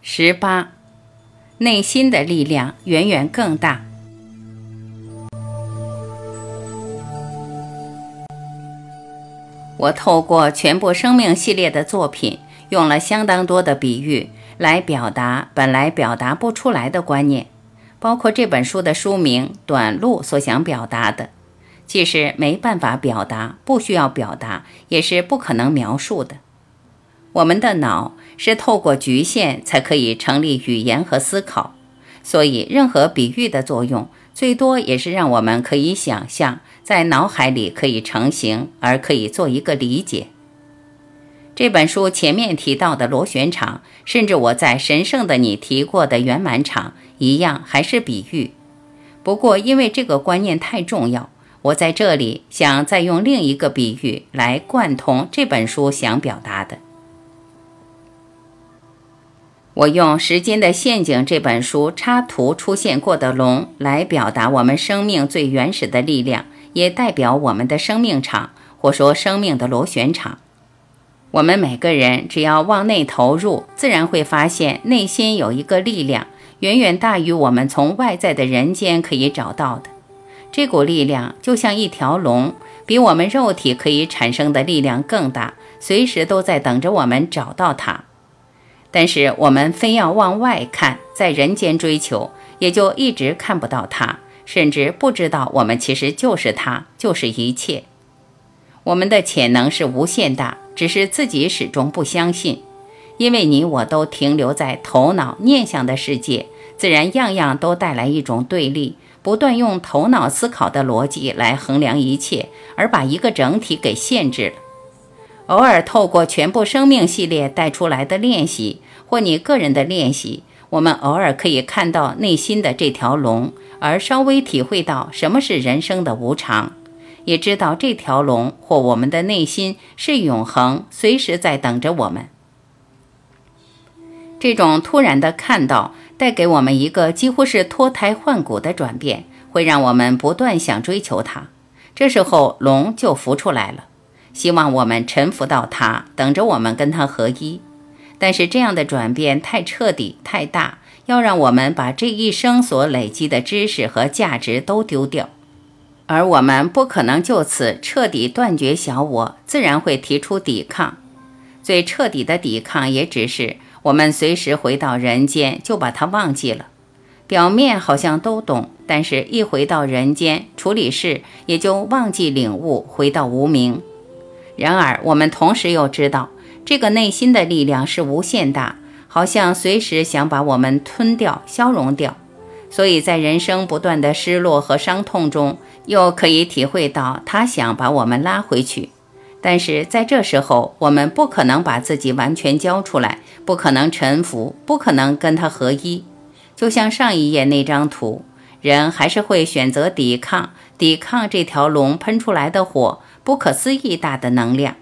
十八，内心的力量远远更大。我透过全部生命系列的作品，用了相当多的比喻来表达本来表达不出来的观念，包括这本书的书名《短路》所想表达的，既是没办法表达、不需要表达，也是不可能描述的。我们的脑是透过局限才可以成立语言和思考，所以任何比喻的作用，最多也是让我们可以想象。在脑海里可以成型，而可以做一个理解。这本书前面提到的螺旋场，甚至我在神圣的你提过的圆满场一样，还是比喻。不过，因为这个观念太重要，我在这里想再用另一个比喻来贯通这本书想表达的。我用《时间的陷阱》这本书插图出现过的龙来表达我们生命最原始的力量。也代表我们的生命场，或说生命的螺旋场。我们每个人只要往内投入，自然会发现内心有一个力量，远远大于我们从外在的人间可以找到的。这股力量就像一条龙，比我们肉体可以产生的力量更大，随时都在等着我们找到它。但是我们非要往外看，在人间追求，也就一直看不到它。甚至不知道，我们其实就是他，就是一切。我们的潜能是无限大，只是自己始终不相信。因为你我都停留在头脑念想的世界，自然样样都带来一种对立，不断用头脑思考的逻辑来衡量一切，而把一个整体给限制了。偶尔透过全部生命系列带出来的练习，或你个人的练习，我们偶尔可以看到内心的这条龙。而稍微体会到什么是人生的无常，也知道这条龙或我们的内心是永恒，随时在等着我们。这种突然的看到，带给我们一个几乎是脱胎换骨的转变，会让我们不断想追求它。这时候龙就浮出来了，希望我们臣服到它，等着我们跟它合一。但是这样的转变太彻底、太大。要让我们把这一生所累积的知识和价值都丢掉，而我们不可能就此彻底断绝小我，自然会提出抵抗。最彻底的抵抗也只是我们随时回到人间就把它忘记了。表面好像都懂，但是一回到人间处理事，也就忘记领悟，回到无名。然而我们同时又知道，这个内心的力量是无限大。好像随时想把我们吞掉、消融掉，所以在人生不断的失落和伤痛中，又可以体会到他想把我们拉回去。但是在这时候，我们不可能把自己完全交出来，不可能臣服，不可能跟他合一。就像上一页那张图，人还是会选择抵抗，抵抗这条龙喷出来的火，不可思议大的能量。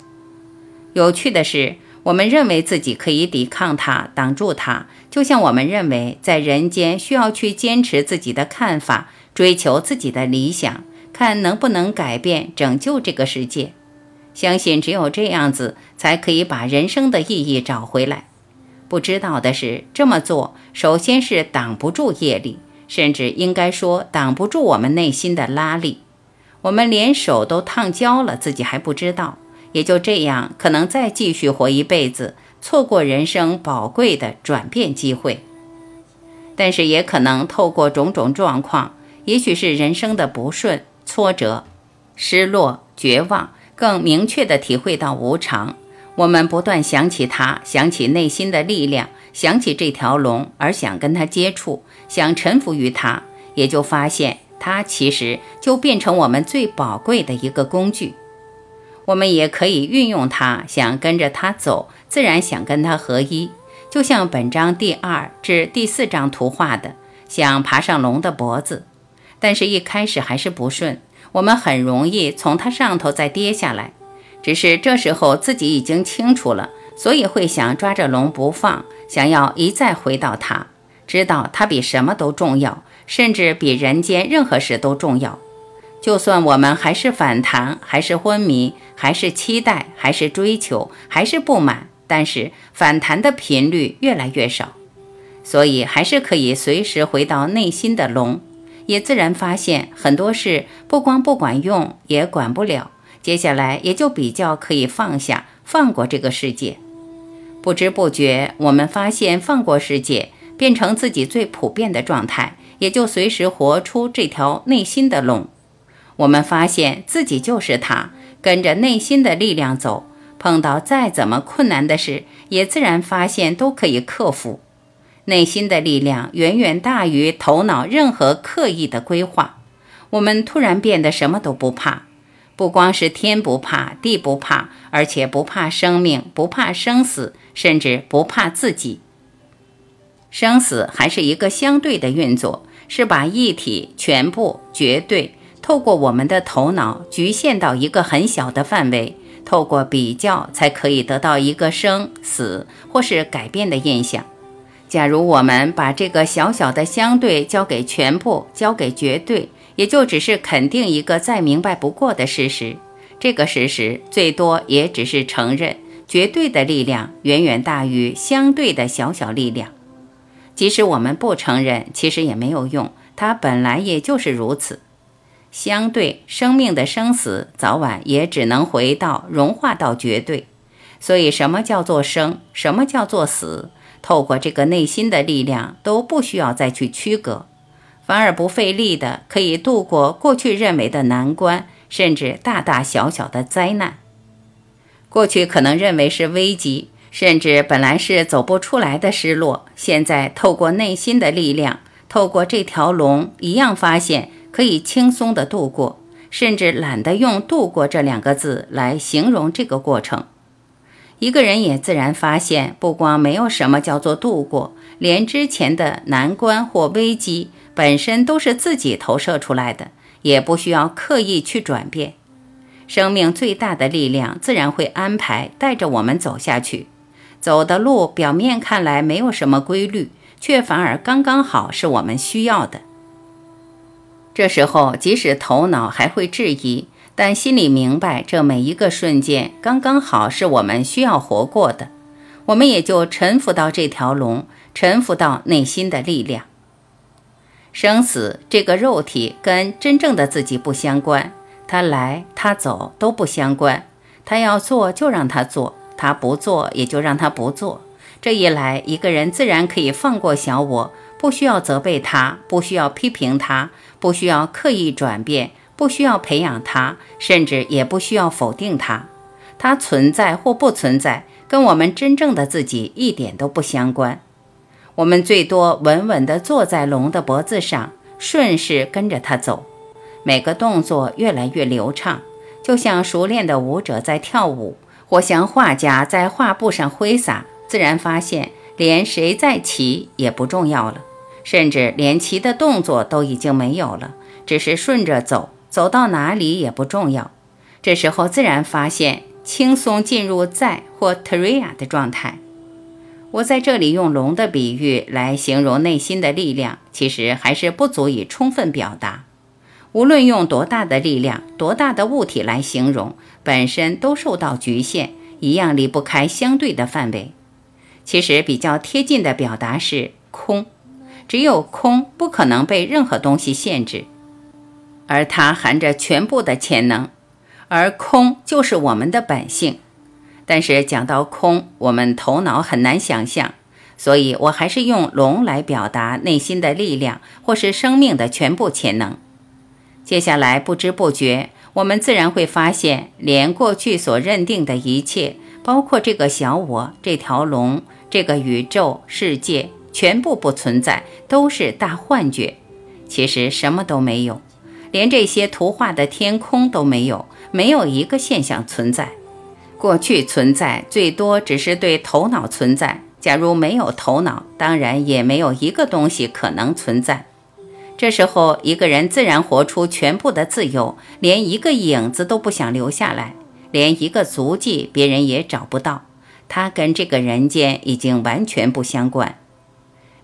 有趣的是。我们认为自己可以抵抗它、挡住它，就像我们认为在人间需要去坚持自己的看法，追求自己的理想，看能不能改变、拯救这个世界。相信只有这样子，才可以把人生的意义找回来。不知道的是，这么做首先是挡不住业力，甚至应该说挡不住我们内心的拉力。我们连手都烫焦了，自己还不知道。也就这样，可能再继续活一辈子，错过人生宝贵的转变机会。但是也可能透过种种状况，也许是人生的不顺、挫折、失落、绝望，更明确地体会到无常。我们不断想起他，想起内心的力量，想起这条龙，而想跟他接触，想臣服于他，也就发现它其实就变成我们最宝贵的一个工具。我们也可以运用它，想跟着它走，自然想跟它合一。就像本章第二至第四章图画的，想爬上龙的脖子，但是一开始还是不顺，我们很容易从它上头再跌下来。只是这时候自己已经清楚了，所以会想抓着龙不放，想要一再回到它，知道它比什么都重要，甚至比人间任何事都重要。就算我们还是反弹，还是昏迷，还是期待，还是追求，还是不满，但是反弹的频率越来越少。所以还是可以随时回到内心的龙，也自然发现很多事不光不管用，也管不了。接下来也就比较可以放下，放过这个世界。不知不觉，我们发现放过世界变成自己最普遍的状态，也就随时活出这条内心的龙。我们发现自己就是他，跟着内心的力量走，碰到再怎么困难的事，也自然发现都可以克服。内心的力量远远大于头脑任何刻意的规划，我们突然变得什么都不怕。不光是天不怕地不怕，而且不怕生命，不怕生死，甚至不怕自己。生死还是一个相对的运作，是把一体、全部、绝对透过我们的头脑局限到一个很小的范围，透过比较才可以得到一个生死或是改变的印象。假如我们把这个小小的相对交给全部，交给绝对。也就只是肯定一个再明白不过的事实，这个事实最多也只是承认绝对的力量远远大于相对的小小力量。即使我们不承认，其实也没有用，它本来也就是如此。相对生命的生死，早晚也只能回到融化到绝对。所以，什么叫做生，什么叫做死，透过这个内心的力量，都不需要再去区隔。反而不费力的可以度过过去认为的难关，甚至大大小小的灾难。过去可能认为是危机，甚至本来是走不出来的失落，现在透过内心的力量，透过这条龙，一样发现可以轻松的度过，甚至懒得用“度过”这两个字来形容这个过程。一个人也自然发现，不光没有什么叫做度过，连之前的难关或危机。本身都是自己投射出来的，也不需要刻意去转变。生命最大的力量自然会安排带着我们走下去。走的路表面看来没有什么规律，却反而刚刚好是我们需要的。这时候，即使头脑还会质疑，但心里明白，这每一个瞬间刚刚好是我们需要活过的。我们也就臣服到这条龙，臣服到内心的力量。生死这个肉体跟真正的自己不相关，他来他走都不相关。他要做就让他做，他不做也就让他不做。这一来，一个人自然可以放过小我，不需要责备他，不需要批评他，不需要刻意转变，不需要培养他，甚至也不需要否定他。他存在或不存在，跟我们真正的自己一点都不相关。我们最多稳稳地坐在龙的脖子上，顺势跟着它走，每个动作越来越流畅，就像熟练的舞者在跳舞，或像画家在画布上挥洒。自然发现，连谁在骑也不重要了，甚至连骑的动作都已经没有了，只是顺着走，走到哪里也不重要。这时候，自然发现轻松进入在或 t e r a 的状态。我在这里用龙的比喻来形容内心的力量，其实还是不足以充分表达。无论用多大的力量、多大的物体来形容，本身都受到局限，一样离不开相对的范围。其实比较贴近的表达是空，只有空不可能被任何东西限制，而它含着全部的潜能，而空就是我们的本性。但是讲到空，我们头脑很难想象，所以我还是用龙来表达内心的力量，或是生命的全部潜能。接下来不知不觉，我们自然会发现，连过去所认定的一切，包括这个小我、这条龙、这个宇宙世界，全部不存在，都是大幻觉。其实什么都没有，连这些图画的天空都没有，没有一个现象存在。过去存在最多只是对头脑存在。假如没有头脑，当然也没有一个东西可能存在。这时候，一个人自然活出全部的自由，连一个影子都不想留下来，连一个足迹别人也找不到。他跟这个人间已经完全不相关。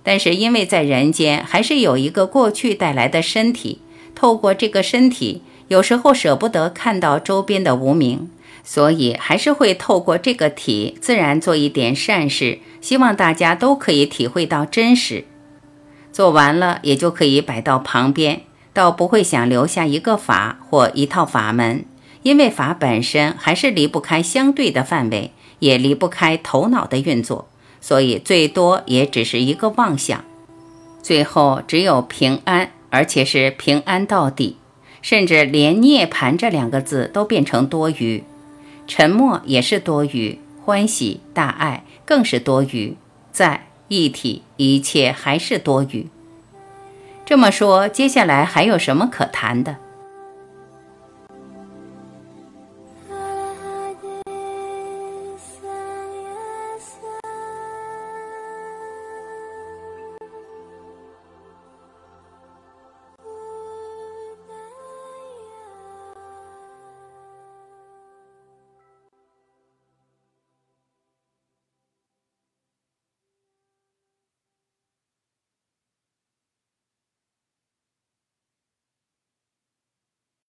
但是因为在人间还是有一个过去带来的身体，透过这个身体，有时候舍不得看到周边的无名。所以还是会透过这个体自然做一点善事，希望大家都可以体会到真实。做完了也就可以摆到旁边，倒不会想留下一个法或一套法门，因为法本身还是离不开相对的范围，也离不开头脑的运作，所以最多也只是一个妄想。最后只有平安，而且是平安到底，甚至连涅槃这两个字都变成多余。沉默也是多余，欢喜大爱更是多余，在一体一切还是多余。这么说，接下来还有什么可谈的？